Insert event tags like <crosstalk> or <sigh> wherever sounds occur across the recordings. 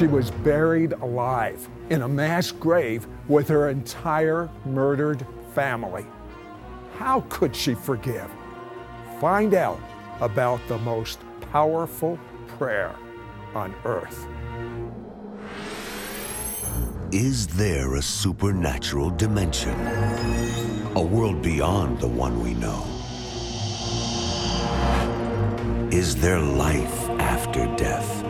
She was buried alive in a mass grave with her entire murdered family. How could she forgive? Find out about the most powerful prayer on earth. Is there a supernatural dimension? A world beyond the one we know? Is there life after death?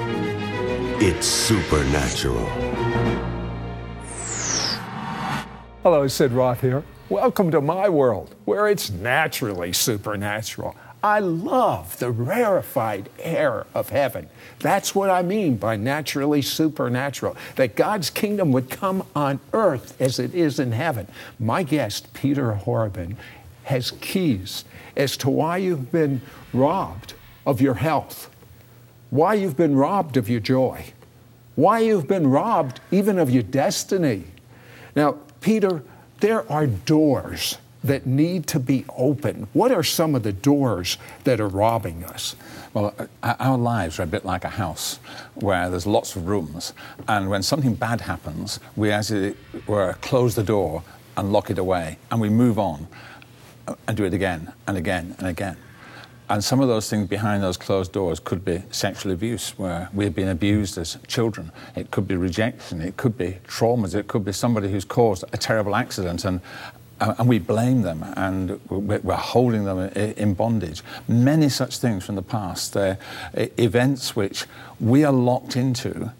It's Supernatural. Hello, Sid Roth here. Welcome to my world, where it's naturally supernatural. I love the rarefied air of heaven. That's what I mean by naturally supernatural, that God's kingdom would come on earth as it is in heaven. My guest, Peter Horrobin, has keys as to why you've been robbed of your health, why you've been robbed of your joy, why you've been robbed even of your destiny. Now, Peter, there are doors that need to be open. What are some of the doors that are robbing us? Well, uh, our lives are a bit like a house where there's lots of rooms, and when something bad happens, we as it were close the door and lock it away, and we move on uh, and do it again and again and again. And some of those things behind those closed doors could be sexual abuse, where we've been abused as children. It could be rejection. It could be traumas. It could be somebody who's caused a terrible accident and, uh, and we blame them and we're holding them in bondage. Many such things from the past. They're events which we are locked into.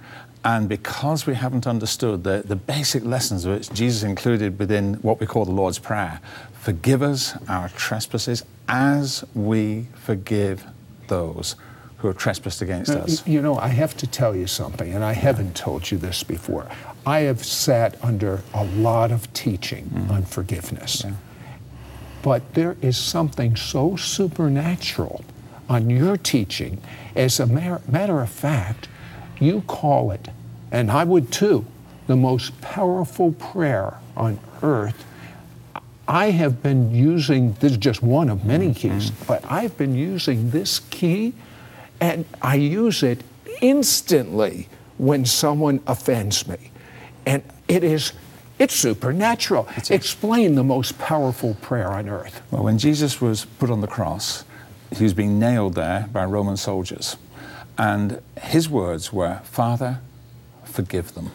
And because we haven't understood the, the basic lessons which Jesus included within what we call the Lord's Prayer, forgive us our trespasses as we forgive those who have trespassed against now, us. You know, I have to tell you something, and I haven't told you this before. I have sat under a lot of teaching mm-hmm. on forgiveness. Yeah. But there is something so supernatural on your teaching. As a matter of fact, you call it, and I would too, the most powerful prayer on earth. I have been using, this is just one of many mm-hmm. keys, but I've been using this key and I use it instantly when someone offends me. And it is it's supernatural. It's Explain the most powerful prayer on earth. Well, when Jesus was put on the cross, he was being nailed there by Roman soldiers. And his words were, Father, forgive them.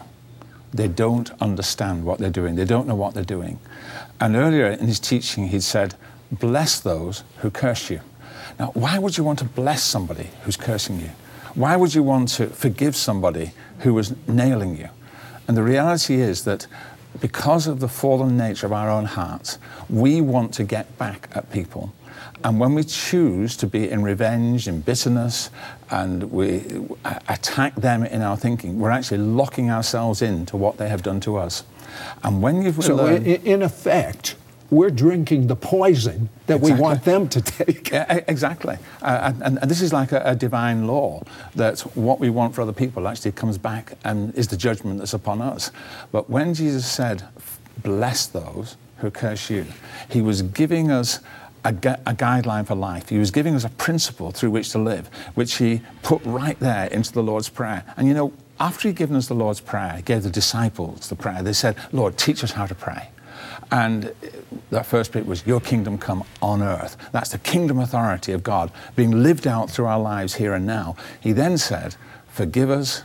They don't understand what they're doing, they don't know what they're doing. And earlier in his teaching, he'd said, Bless those who curse you. Now, why would you want to bless somebody who's cursing you? Why would you want to forgive somebody who was nailing you? And the reality is that because of the fallen nature of our own hearts, we want to get back at people. And when we choose to be in revenge, in bitterness, and we attack them in our thinking, we're actually locking ourselves into what they have done to us. And when you've so, learned, in effect, we're drinking the poison that exactly. we want them to take. Yeah, exactly. Uh, and, and, this is like a, a, divine law that what we want for other people actually comes back and is the judgment that's upon us. But when Jesus said, Bless those who curse you, he was giving us a, gu- a, guideline for life. He was giving us a principle through which to live, which he put right there into the Lord's Prayer. And you know, after he'd given us the Lord's Prayer, he gave the disciples the prayer. They said, Lord, teach us how to pray. And uh, that first bit was, Your kingdom come on earth. That's the kingdom authority of God being lived out through our lives here and now. He then said, Forgive us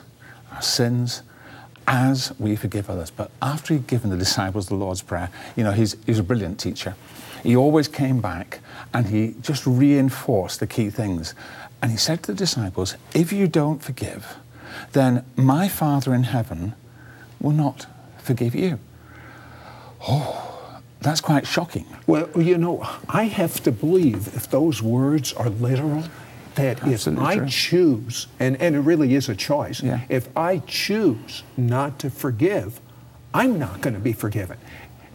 our sins as we forgive others. But after he'd given the disciples the Lord's Prayer, you know, he's, he's a brilliant teacher. He always came back and he just reinforced the key things. And he said to the disciples, If you don't forgive, then my Father in heaven will not forgive you. Oh, that's quite shocking. Well, you know, I have to believe if those words are literal, that if Absolutely I true. choose, and, and it really is a choice, Yeah. if I choose not to forgive, I'm not going to be forgiven.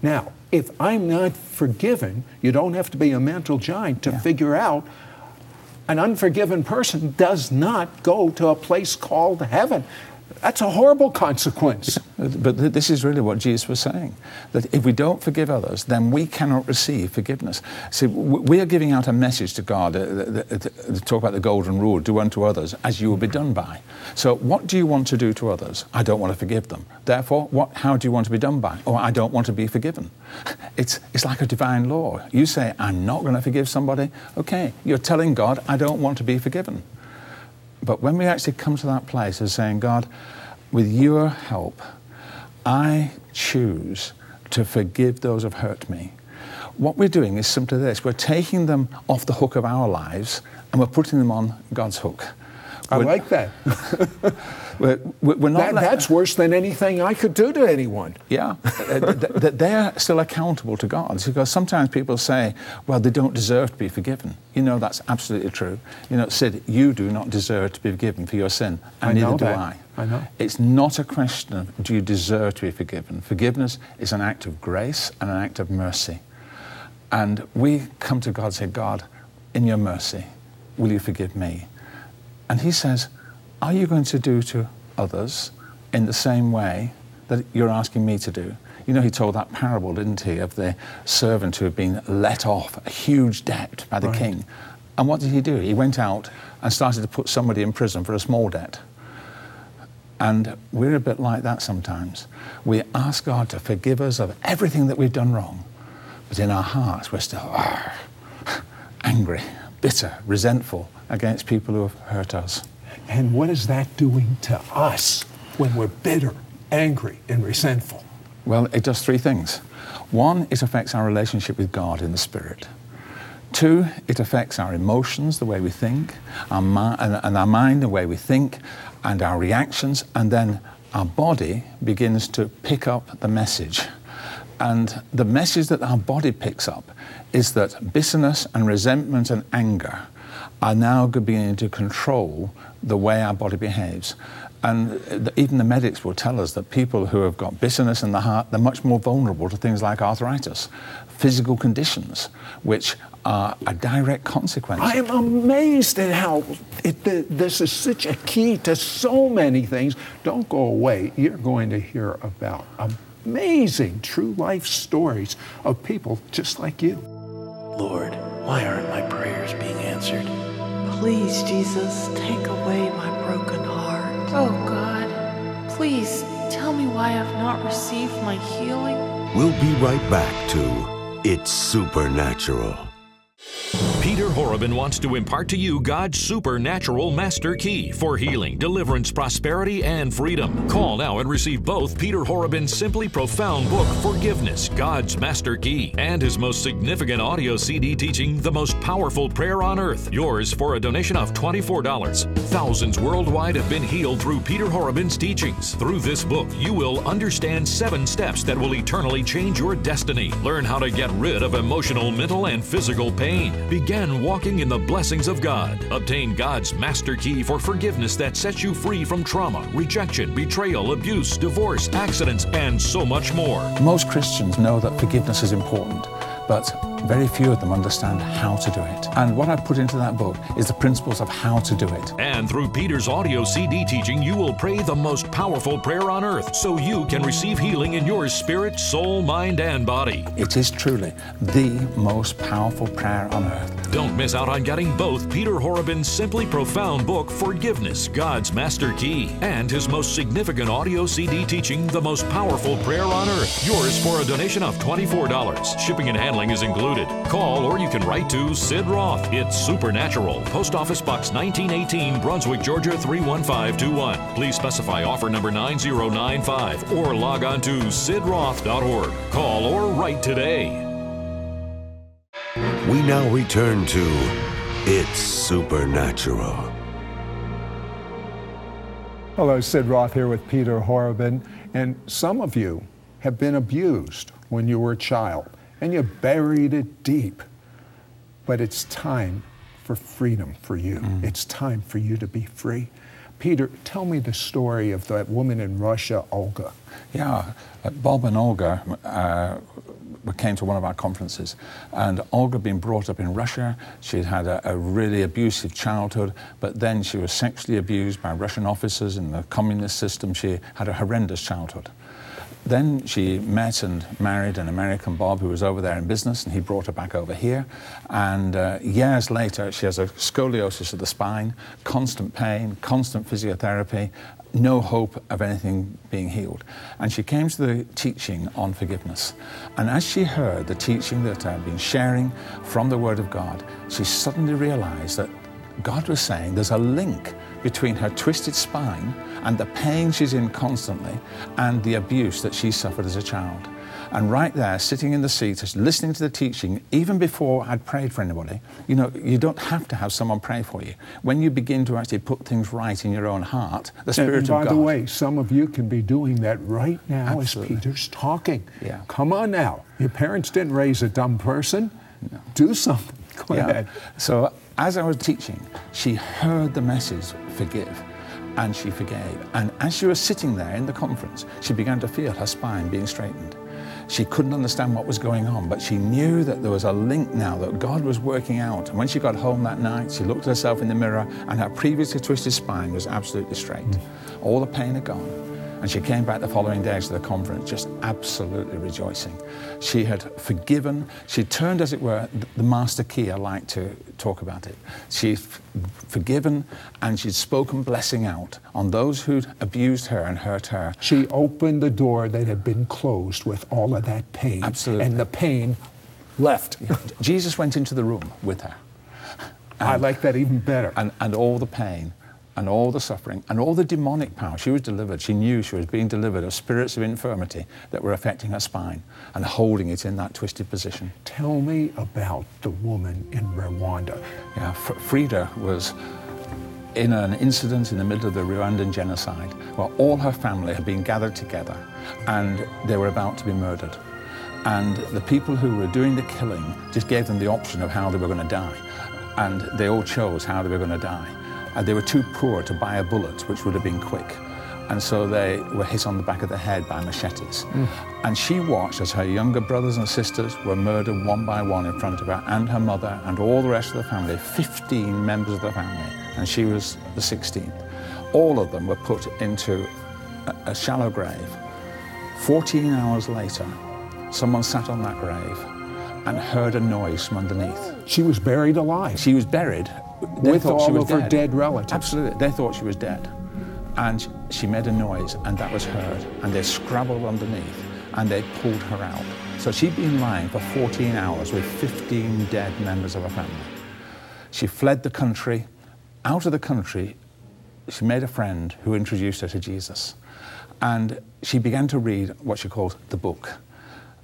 Now, if I'm not forgiven, you don't have to be a mental giant to Yeah. figure out an unforgiven person does not go to a place called heaven. That's a horrible consequence. <laughs> But this is really what Jesus was saying that if we don't forgive others, then we cannot receive forgiveness. See, we are giving out a message to God, uh, th- talk about the golden rule do unto others as you will be done by. So, what do you want to do to others? I don't want to forgive them. Therefore, what, how do you want to be done by? Oh, I don't want to be forgiven. <laughs> It's, it's like a divine law. You say, I'm not going to forgive somebody. Okay, you're telling God, I don't want to be forgiven. But when we actually come to that place of saying, God, with your help, I choose to forgive those who have hurt me. What we're doing is simply this we're taking them off the hook of our lives and we're putting them on God's hook. I We're- like that. <laughs> We're, not that that's worse than anything I could do to anyone. Yeah, <laughs> uh, th- th- they're still accountable to God because sometimes people say, well, they don't deserve to be forgiven. You know, that's absolutely true. You know, Sid, you do not deserve to be forgiven for your sin, and I neither know do that. I. I know. It's not a question of do you deserve to be forgiven. Forgiveness is an act of grace and an act of mercy. And we come to God and say, God, in your mercy, will you forgive me? And he says, Are you going to do to others in the same way that you're asking me to do? You know, he told that parable, didn't he, of the servant who had been let off a huge debt by the Right. king. And what did he do? He went out and started to put somebody in prison for a small debt. And we're a bit like that sometimes. We ask God to forgive us of everything that we've done wrong, but in our hearts we're still angry, bitter, resentful against people who have hurt us. And what is that doing to us when we're bitter, angry, and resentful? Well, it does three things. One, it affects our relationship with God in the Spirit. Two, it affects our emotions, the way we think, our mi- and, and our mind, the way we think, and our reactions, and then our body begins to pick up the message. And the message that our body picks up is that bitterness and resentment and anger are now beginning to control the way our body behaves. And even the medics will tell us that people who have got bitterness in the heart, they're much more vulnerable to things like arthritis, physical conditions, which are a direct consequence. I am amazed at how it, th- this is such a key to so many things. Don't go away. You're going to hear about amazing true life stories of people just like you. Lord, why aren't my prayers being answered? Please, Jesus, take away my broken heart. Oh God, please tell me why I've not received my healing. We'll be right back to It's Supernatural. Peter Horrobin wants to impart to you God's supernatural master key for healing, deliverance, prosperity, and freedom. Call now and receive both Peter Horrobin's simply profound book, Forgiveness, God's Master Key, and his most significant audio CD teaching, The Most Powerful Prayer on Earth. Yours for a donation of $24. Thousands worldwide have been healed through Peter Horrobin's teachings. Through this book, you will understand seven steps that will eternally change your destiny. Learn how to get rid of emotional, mental, and physical pain. Begin walking in the blessings of God. Obtain God's master key for forgiveness that sets you free from trauma, rejection, betrayal, abuse, divorce, accidents, and so much more. Most Christians know that forgiveness is important, but very few of them understand how to do it. And what I put into that book is the principles of how to do it. And through Peter's audio CD teaching, you will pray the most powerful prayer on earth so you can receive healing in your spirit, soul, mind, and body. It is truly the most powerful prayer on earth. Don't miss out on getting both Peter Horrobin's simply profound book, Forgiveness, God's Master Key, and his most significant audio CD teaching, The Most Powerful Prayer on Earth. Yours for a donation of $24. Shipping and handling is included. Call or you can write to Sid Roth. It's Supernatural. Post Office Box 1918, Brunswick, Georgia 31521. Please specify offer number 9095 or log on to sidroth.org. Call or write today. We now return to It's Supernatural. Hello, Sid Roth here with Peter Horrobin. And some of you have been abused when you were a child and you buried it deep. But it's time for freedom for you. It's time for you to be free. Peter, tell me the story of that woman in Russia, Olga. Yeah, uh, Bob and Olga uh, came to one of our conferences, and Olga had been brought up in Russia. She'd had a, a really abusive childhood, but then she was sexually abused by Russian officers in the communist system. She had a horrendous childhood. Then she met and married an American Bob who was over there in business, and he brought her back over here. And uh, years later, she has a scoliosis of the spine, constant pain, constant physiotherapy, no hope of anything being healed. And she came to the teaching on forgiveness. And as she heard the teaching that I've been sharing from the Word of God, she suddenly realized that God was saying there's a link between her twisted spine and the pain she's in constantly and the abuse that she suffered as a child. And right there, sitting in the seat, just listening to the teaching, even before I'd prayed for anybody, you know, you don't have to have someone pray for you. When you begin to actually put things right in your own heart, the Spirit and of God. By the way, some of you can be doing that right now Absolutely. as Peter's talking. Yeah. Come on now. Your parents didn't raise a dumb person. Do something. <laughs> Go ahead. So as I was teaching, she heard the message, forgive, and she forgave. And as she was sitting there in the conference, she began to feel her spine being straightened. She couldn't understand what was going on, but she knew that there was a link now that God was working out. And when she got home that night, she looked at herself in the mirror, and her previously twisted spine was absolutely straight. All the pain had gone. And she came back the following day to the conference just absolutely rejoicing. She had forgiven, she turned, as it were, the master key, I like to talk about it. She'd forgiven and she'd spoken blessing out on those who'd abused her and hurt her. She opened the door that had been closed with all of that pain. Absolutely. And the pain left. <laughs> Jesus went into the room with her. I like that even better. and, and all the pain and all the suffering and all the demonic power. She was delivered. She knew she was being delivered of spirits of infirmity that were affecting her spine and holding it in that twisted position. Tell me about the woman in Rwanda. Yeah, F- Frida was in an incident in the middle of the Rwandan genocide where all her family had been gathered together and they were about to be murdered. And the people who were doing the killing just gave them the option of how they were going to die. And they all chose how they were going to die. And they were too poor to buy a bullet, which would have been quick. And so they were hit on the back of the head by machetes. Mm. And she watched as her younger brothers and sisters were murdered one by one in front of her, and her mother, and all the rest of the family 15 members of the family. And she was the 16th. All of them were put into a, a shallow grave. 14 hours later, someone sat on that grave and heard a noise from underneath. She was buried alive. She was buried. They With thought she all was of her dead relatives. Absolutely. They thought she was dead. And she made a noise, and that was heard. And they scrabbled underneath, and they pulled her out. So she'd been lying for 14 hours with 15 dead members of her family. She fled the country. Out of the country, she made a friend who introduced her to Jesus. And she began to read what she called the book.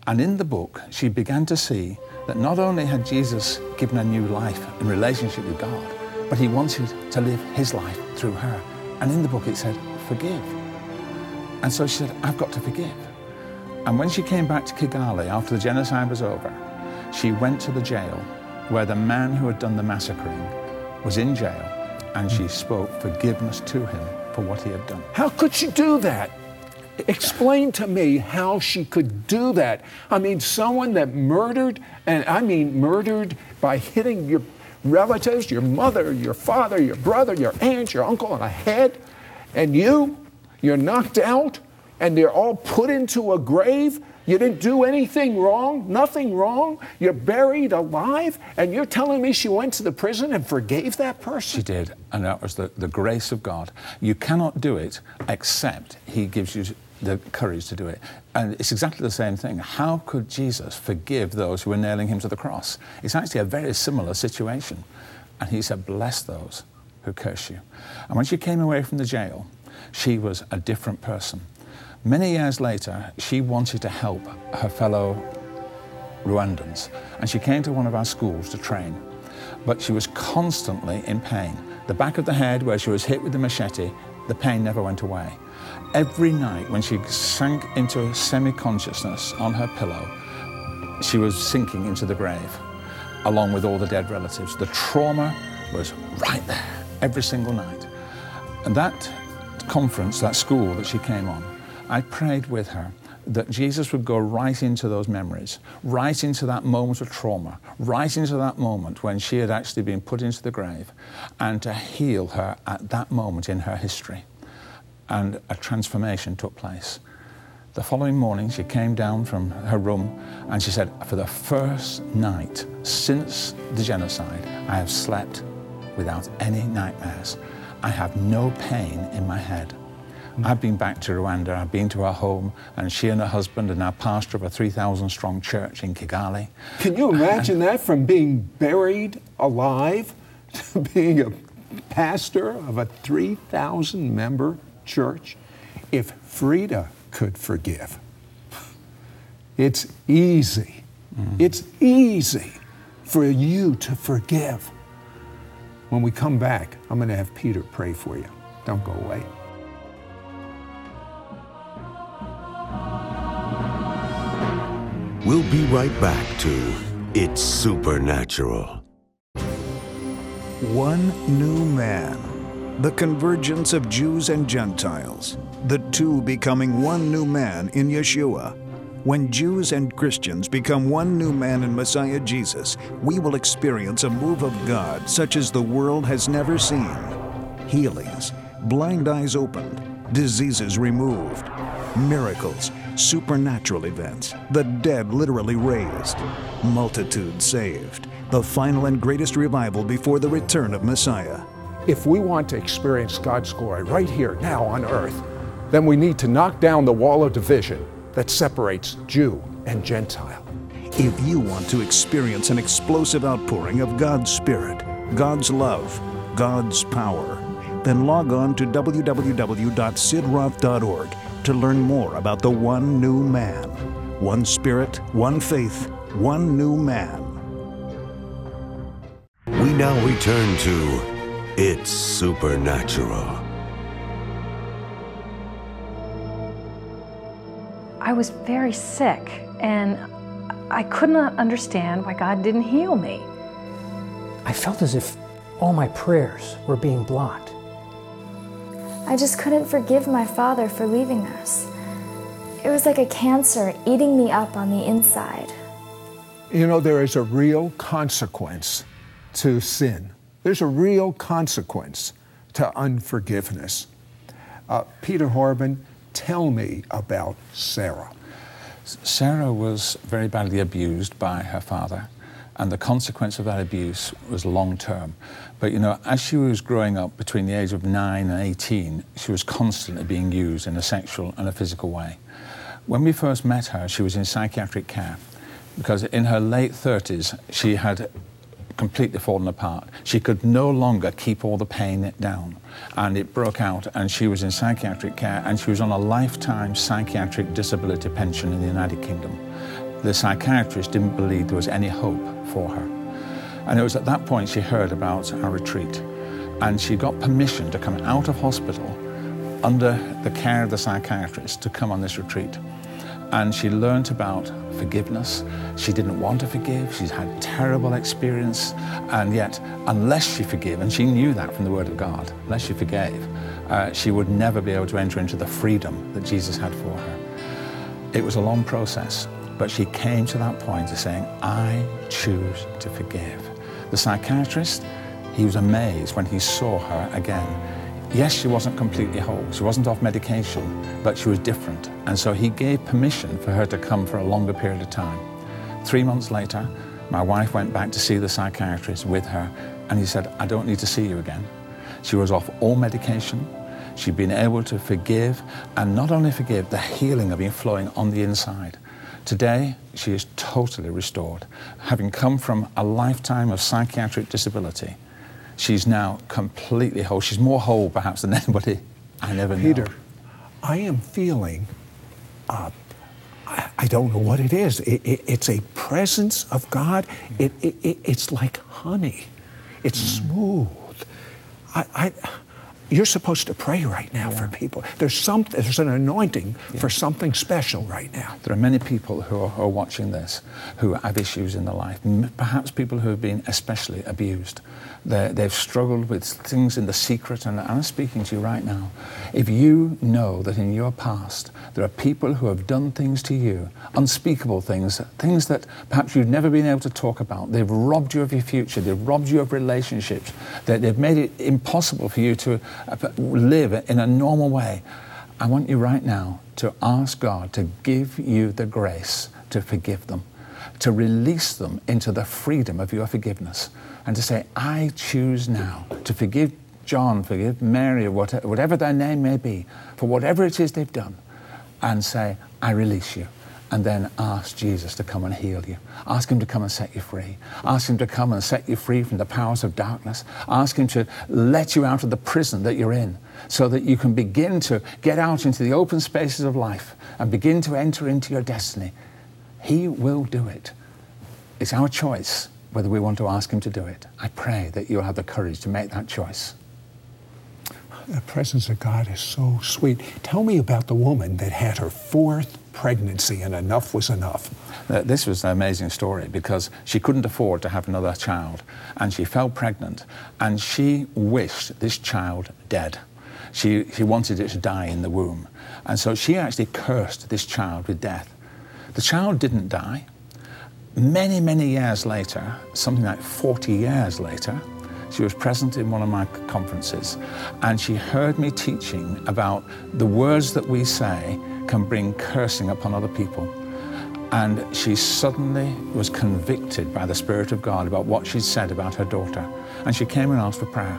And in the book, she began to see that not only had Jesus given a new life in relationship with God, but he wanted to live his life through her. And in the book, it said, forgive. And so she said, I've got to forgive. And when she came back to Kigali after the genocide was over, she went to the jail where the man who had done the massacring was in jail, and she spoke forgiveness to him for what he had done. How could she do that? Explain to me how she could do that. I mean, someone that murdered, and I mean murdered by hitting your relatives, your mother, your father, your brother, your aunt, your uncle on the head, and you, you're knocked out, and they're all put into a grave. You didn't do anything wrong, nothing wrong. You're buried alive, and you're telling me she went to the prison and forgave that person? She did, and that was the, the grace of God. You cannot do it except He gives you the courage to do it. And it's exactly the same thing. How could Jesus forgive those who were nailing him to the cross? It's actually a very similar situation. And He said, Bless those who curse you. And when she came away from the jail, she was a different person. Many years later, she wanted to help her fellow Rwandans, and she came to one of our schools to train. But she was constantly in pain. The back of the head, where she was hit with the machete, the pain never went away. Every night, when she sank into semi consciousness on her pillow, she was sinking into the grave, along with all the dead relatives. The trauma was right there every single night. And that conference, that school that she came on, I prayed with her that Jesus would go right into those memories, right into that moment of trauma, right into that moment when she had actually been put into the grave, and to heal her at that moment in her history. And a transformation took place. The following morning, she came down from her room and she said, For the first night since the genocide, I have slept without any nightmares. I have no pain in my head. I've been back to Rwanda, I've been to her home, and she and her husband are now pastor of a 3,000 strong church in Kigali. Can you imagine that from being buried alive to <laughs> being a pastor of a 3,000 member church? If Frida could forgive, <laughs> it's easy. Mm. It's easy for you to forgive. When we come back, I'm going to have Peter pray for you. Don't go away. We'll be right back to It's Supernatural. One new man. The convergence of Jews and Gentiles. The two becoming one new man in Yeshua. When Jews and Christians become one new man in Messiah Jesus, we will experience a move of God such as the world has never seen. Healings, blind eyes opened, diseases removed, miracles, supernatural events, the dead literally raised, multitudes saved, the final and greatest revival before the return of Messiah. If we want to experience God's glory right here, now on earth, then we need to knock down the wall of division that separates Jew and Gentile. If you want to experience an explosive outpouring of God's Spirit, God's love, God's power, then log on to www.sidroth.org to learn more about the one new man. One spirit, one faith, one new man. We now return to It's Supernatural. I was very sick and I could not understand why God didn't heal me. I felt as if all my prayers were being blocked. I just couldn't forgive my father for leaving us. It was like a cancer eating me up on the inside. You know, there is a real consequence to sin, there's a real consequence to unforgiveness. Uh, Peter Horrobin, tell me about Sarah. Sarah was very badly abused by her father, and the consequence of that abuse was long term. But you know, as she was growing up between the age of 9 and 18, she was constantly being used in a sexual and a physical way. When we first met her, she was in psychiatric care because in her late 30s, she had completely fallen apart. She could no longer keep all the pain down. And it broke out, and she was in psychiatric care, and she was on a lifetime psychiatric disability pension in the United Kingdom. The psychiatrist didn't believe there was any hope for her. And it was at that point she heard about our retreat. And she got permission to come out of hospital under the care of the psychiatrist to come on this retreat. And she learned about forgiveness. She didn't want to forgive. She's had terrible experience. And yet, unless she forgave, and she knew that from the Word of God, unless she forgave, uh, she would never be able to enter into the freedom that Jesus had for her. It was a long process, but she came to that point of saying, I choose to forgive. The psychiatrist, he was amazed when he saw her again. Yes, she wasn't completely whole. She wasn't off medication, but she was different. And so he gave permission for her to come for a longer period of time. Three months later, my wife went back to see the psychiatrist with her, and he said, I don't need to see you again. She was off all medication. She'd been able to forgive, and not only forgive, the healing had been flowing on the inside. Today, she is totally restored. Having come from a lifetime of psychiatric disability, she's now completely whole. She's more whole, perhaps, than <laughs> anybody I never knew. Peter, I am feeling, uh, I, I, don't know what it is. It, it, it's a presence of God. It, it's like honey, it's mm. smooth. I, I, you're supposed to pray right now yeah. for people. There's some, there's an anointing yeah. for something special right now. There are many people who are, who are, watching this who have issues in their life. Perhaps people who have been especially abused. They they've struggled with things in the secret, and I'm speaking to you right now. If you know that in your past there are people who have done things to you, unspeakable things, things that perhaps you've never been able to talk about, they've robbed you of your future, they've robbed you of relationships, they, they've made it impossible for you to uh, live in a normal way. I want you right now to ask God to give you the grace to forgive them, to release them into the freedom of your forgiveness and to say, I choose now to forgive John, forgive Mary, or whatever their name may be, for whatever it is they've done, and say, I release you. And then ask Jesus to come and heal you. Ask Him to come and set you free. Ask Him to come and set you free from the powers of darkness. Ask Him to let you out of the prison that you're in so that you can begin to get out into the open spaces of life and begin to enter into your destiny. He will do it. It's our choice whether we want to ask Him to do it. I pray that you'll have the courage to make that choice. The presence of God is so sweet. Tell me about the woman that had her fourth pregnancy and enough was enough. Uh, this was an amazing story because she couldn't afford to have another child and she fell pregnant and she wished this child dead. She, she wanted it to die in the womb. And so she actually cursed this child with death. The child didn't die many, many years later, something like 40 years later, she was present in one of my conferences and she heard me teaching about the words that we say can bring cursing upon other people. And she suddenly was convicted by the Spirit of God about what she'd said about her daughter. And she came and asked for prayer.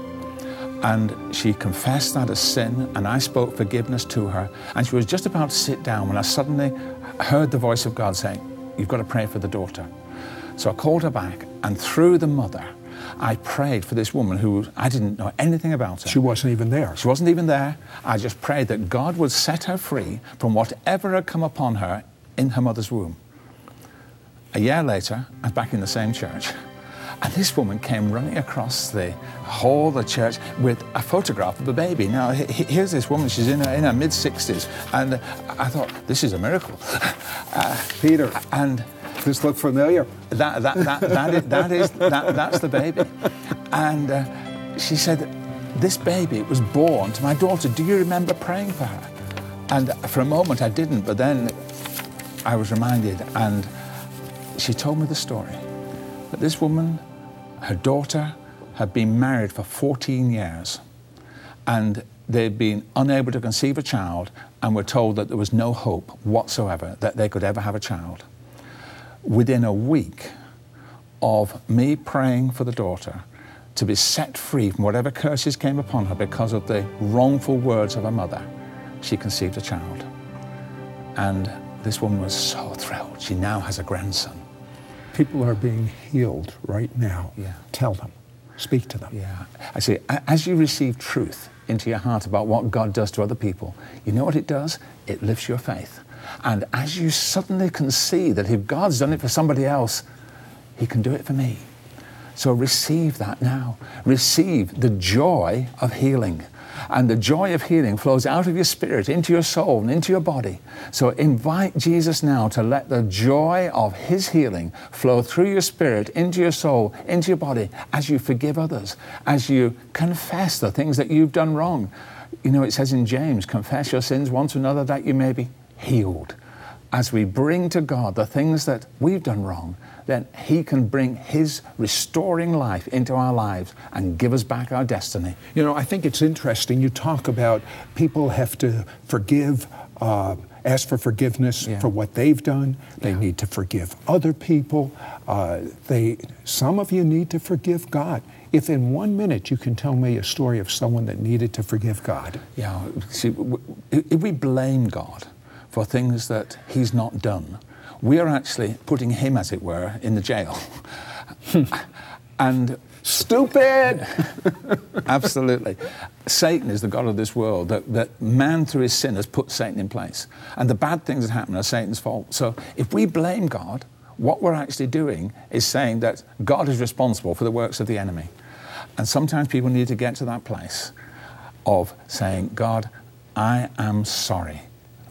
And she confessed that as sin, and I spoke forgiveness to her. And she was just about to sit down when I suddenly heard the voice of God saying, You've got to pray for the daughter. So I called her back, and through the mother, I prayed for this woman who I didn't know anything about her. She wasn't even there. She wasn't even there. I just prayed that God would set her free from whatever had come upon her in her mother's womb. A year later, I was back in the same church. And this woman came running across the hall of the church with a photograph of a baby. Now, here's this woman, she's in her, in her mid 60s, and I thought, this is a miracle. Uh, <laughs> Peter. And this look familiar. That, that, that, that, is, that is, that, that's the baby. And uh, she said, this baby was born to my daughter. Do you remember praying for her? And for a moment I didn't, but then I was reminded, and she told me the story. But this woman, her daughter, had been married for 14 years and they'd been unable to conceive a child and were told that there was no hope whatsoever that they could ever have a child. Within a week of me praying for the daughter to be set free from whatever curses came upon her because of the wrongful words of her mother, she conceived a child. And this woman was so thrilled. She now has a grandson. People are being healed right now. Yeah. Tell them. Speak to them. Yeah. I see, as you receive truth into your heart about what God does to other people, you know what it does? It lifts your faith. And as you suddenly can see that if God's done it for somebody else, He can do it for me. So receive that now. Receive the joy of healing. And the joy of healing flows out of your spirit into your soul and into your body. So invite Jesus now to let the joy of his healing flow through your spirit into your soul, into your body, as you forgive others, as you confess the things that you've done wrong. You know, it says in James, confess your sins one to another that you may be healed. As we bring to God the things that we've done wrong, then He can bring His restoring life into our lives and give us back our destiny. You know, I think it's interesting. You talk about people have to forgive. Uh, ask for forgiveness yeah. for what they've done. They yeah. need to forgive other people. Uh, they, some of you need to forgive God. If in one minute you can tell me a story of someone that needed to forgive God. Yeah, see, if we blame God for things that He's not done, we are actually putting him, as it were, in the jail. <laughs> and stupid! <laughs> Absolutely. Satan is the God of this world, that, that man through his sin has put Satan in place. And the bad things that happen are Satan's fault. So if we blame God, what we're actually doing is saying that God is responsible for the works of the enemy. And sometimes people need to get to that place of saying, God, I am sorry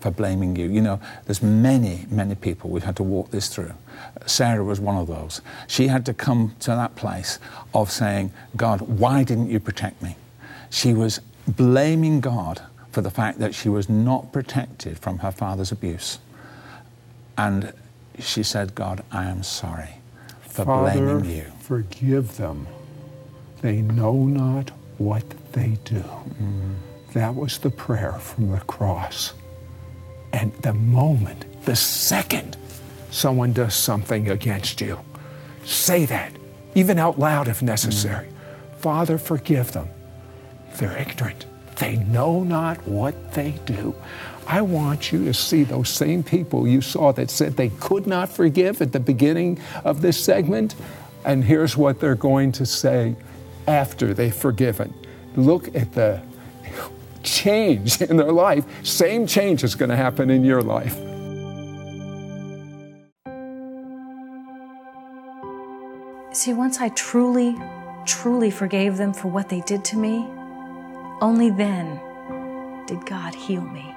for blaming you. You know, there's many, many people we've had to walk this through. Sarah was one of those. She had to come to that place of saying, God, why didn't you protect me? She was blaming God for the fact that she was not protected from her father's abuse. And she said, God, I am sorry for Father, blaming you. Forgive them. They know not what they do. Mm. That was the prayer from the cross. And the moment, the second someone does something against you, say that, even out loud if necessary. Father, forgive them. They're ignorant. They know not what they do. I want you to see those same people you saw that said they could not forgive at the beginning of this segment. And here's what they're going to say after they've forgiven. Look at the change in their life. Same change is going to happen in your life. See, once I truly, truly forgave them for what they did to me, only then did God heal me.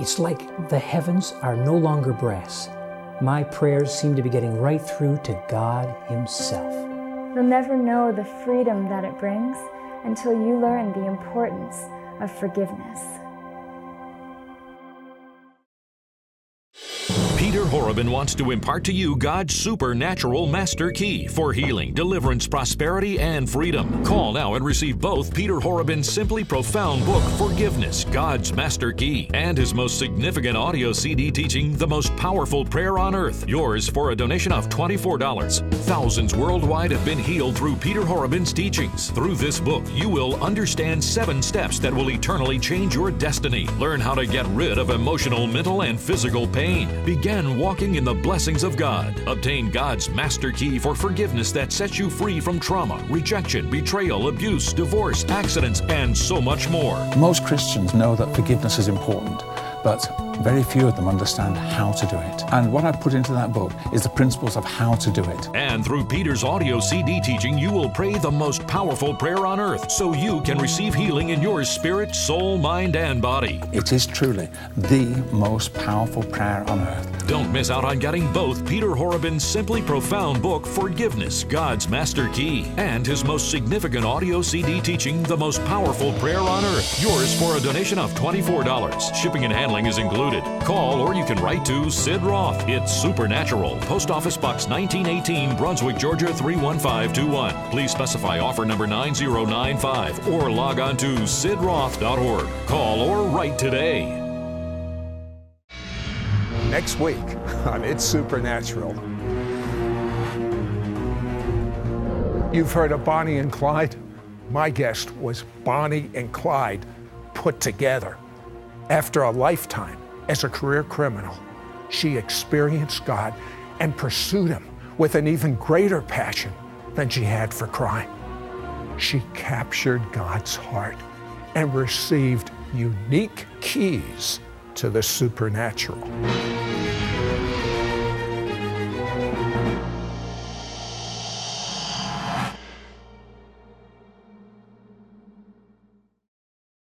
It's like the heavens are no longer brass. My prayers seem to be getting right through to God Himself. You'll never know the freedom that it brings until you learn the importance of forgiveness. Peter Horrobin wants to impart to you God's supernatural master key for healing, deliverance, prosperity, and freedom. Call now and receive both Peter Horrobin's simply profound book, Forgiveness, God's Master Key, and his most significant audio CD teaching, The Most Powerful Prayer on Earth. Yours for a donation of $24. Thousands worldwide have been healed through Peter Horrobin's teachings. Through this book, you will understand seven steps that will eternally change your destiny. Learn how to get rid of emotional, mental, and physical pain. Begin walking in the blessings of God. Obtain God's master key for forgiveness that sets you free from trauma, rejection, betrayal, abuse, divorce, accidents, and so much more. Most Christians know that forgiveness is important, but very few of them understand how to do it. And what I put into that book is the principles of how to do it. And through Peter's audio CD teaching, you will pray the most powerful prayer on earth so you can receive healing in your spirit, soul, mind, and body. It is truly the most powerful prayer on earth. Don't miss out on getting both Peter Horrobin's simply profound book, Forgiveness, God's Master Key, and his most significant audio CD teaching, The Most Powerful Prayer on Earth. Yours for a donation of $24. Shipping and handling is included. Call or you can write to Sid Roth. It's Supernatural. Post Office Box 1918, Brunswick, Georgia 31521. Please specify offer number 9095 or log on to sidroth.org. Call or write today. Next week <laughs> on It's Supernatural. You've heard of Bonnie and Clyde? My guest was Bonnie and Clyde put together. After a lifetime as a career criminal, she experienced God and pursued Him with an even greater passion than she had for crime. She captured God's heart and received unique keys to the supernatural.